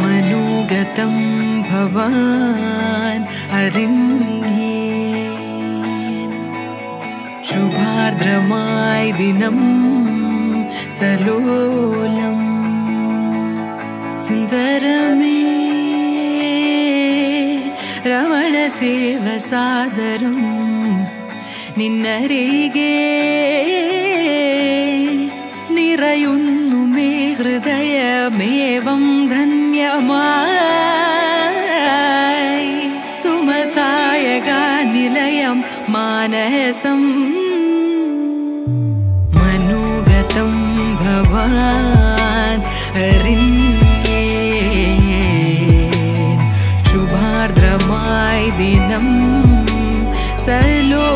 मनोगतं भवान् अरिण्ये शुभार्द्रमाय दिनं सलोलम्। सुन्दरमे रमणसेवसादरम् निन्नरिगे निरयुन्नु मे നിലയമായി സുമസായക നിലയം മാനസം മനോഗതം ഭവാൻ അറിഞ്ഞേ ശുഭാർദ്രമായി ദിനം സലോ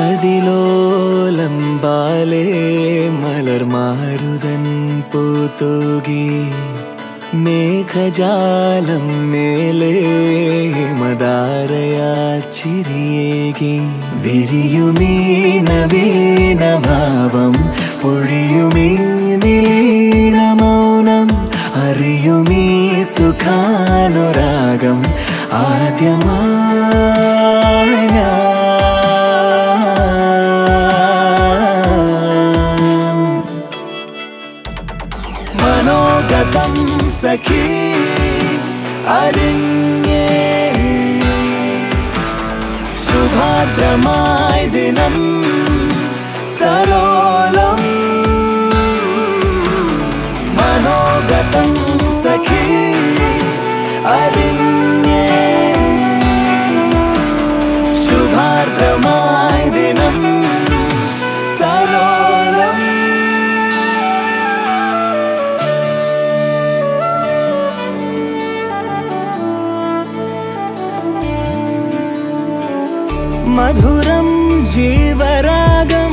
അതിലോലം ബാലേ മലർമാരുതൻ പൂത്തൂകി മേഘജാലം മേലേ മദാരയാൽ ചിരിയേകി. വിരിയുമീ നവീനഭാവം പൊഴിയുമീ നിലീന മൗനം അറിയുമീ സുഖാനുരാഗം ആദ്യമായി ഞാൻ सखी अरण्ये। सुभाद्रमाय दिनं सलोलम् मनोगतं सखी अरण्ये। शुभार्द्रमाय మధురం జీవరాగం.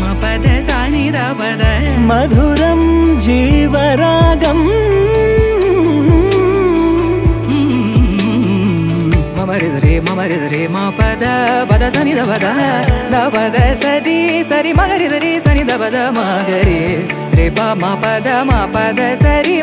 మపద సానిద పద. మధురం జీవరాగం. మమరిదరే మమరిదరే మా పద పద పద. సరి సరి మగరిదరే సని రే మా పద మా పద సరి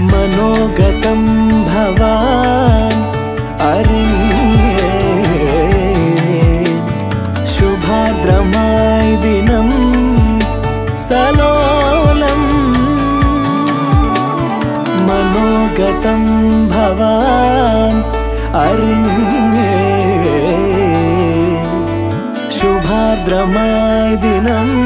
मनोगतं भवान् अरिण्ये। शुभाद्रमाय दिनं सलोलम्। मनोगतं भवान् अरिण्ये। शुभाद्रमाय दिनम्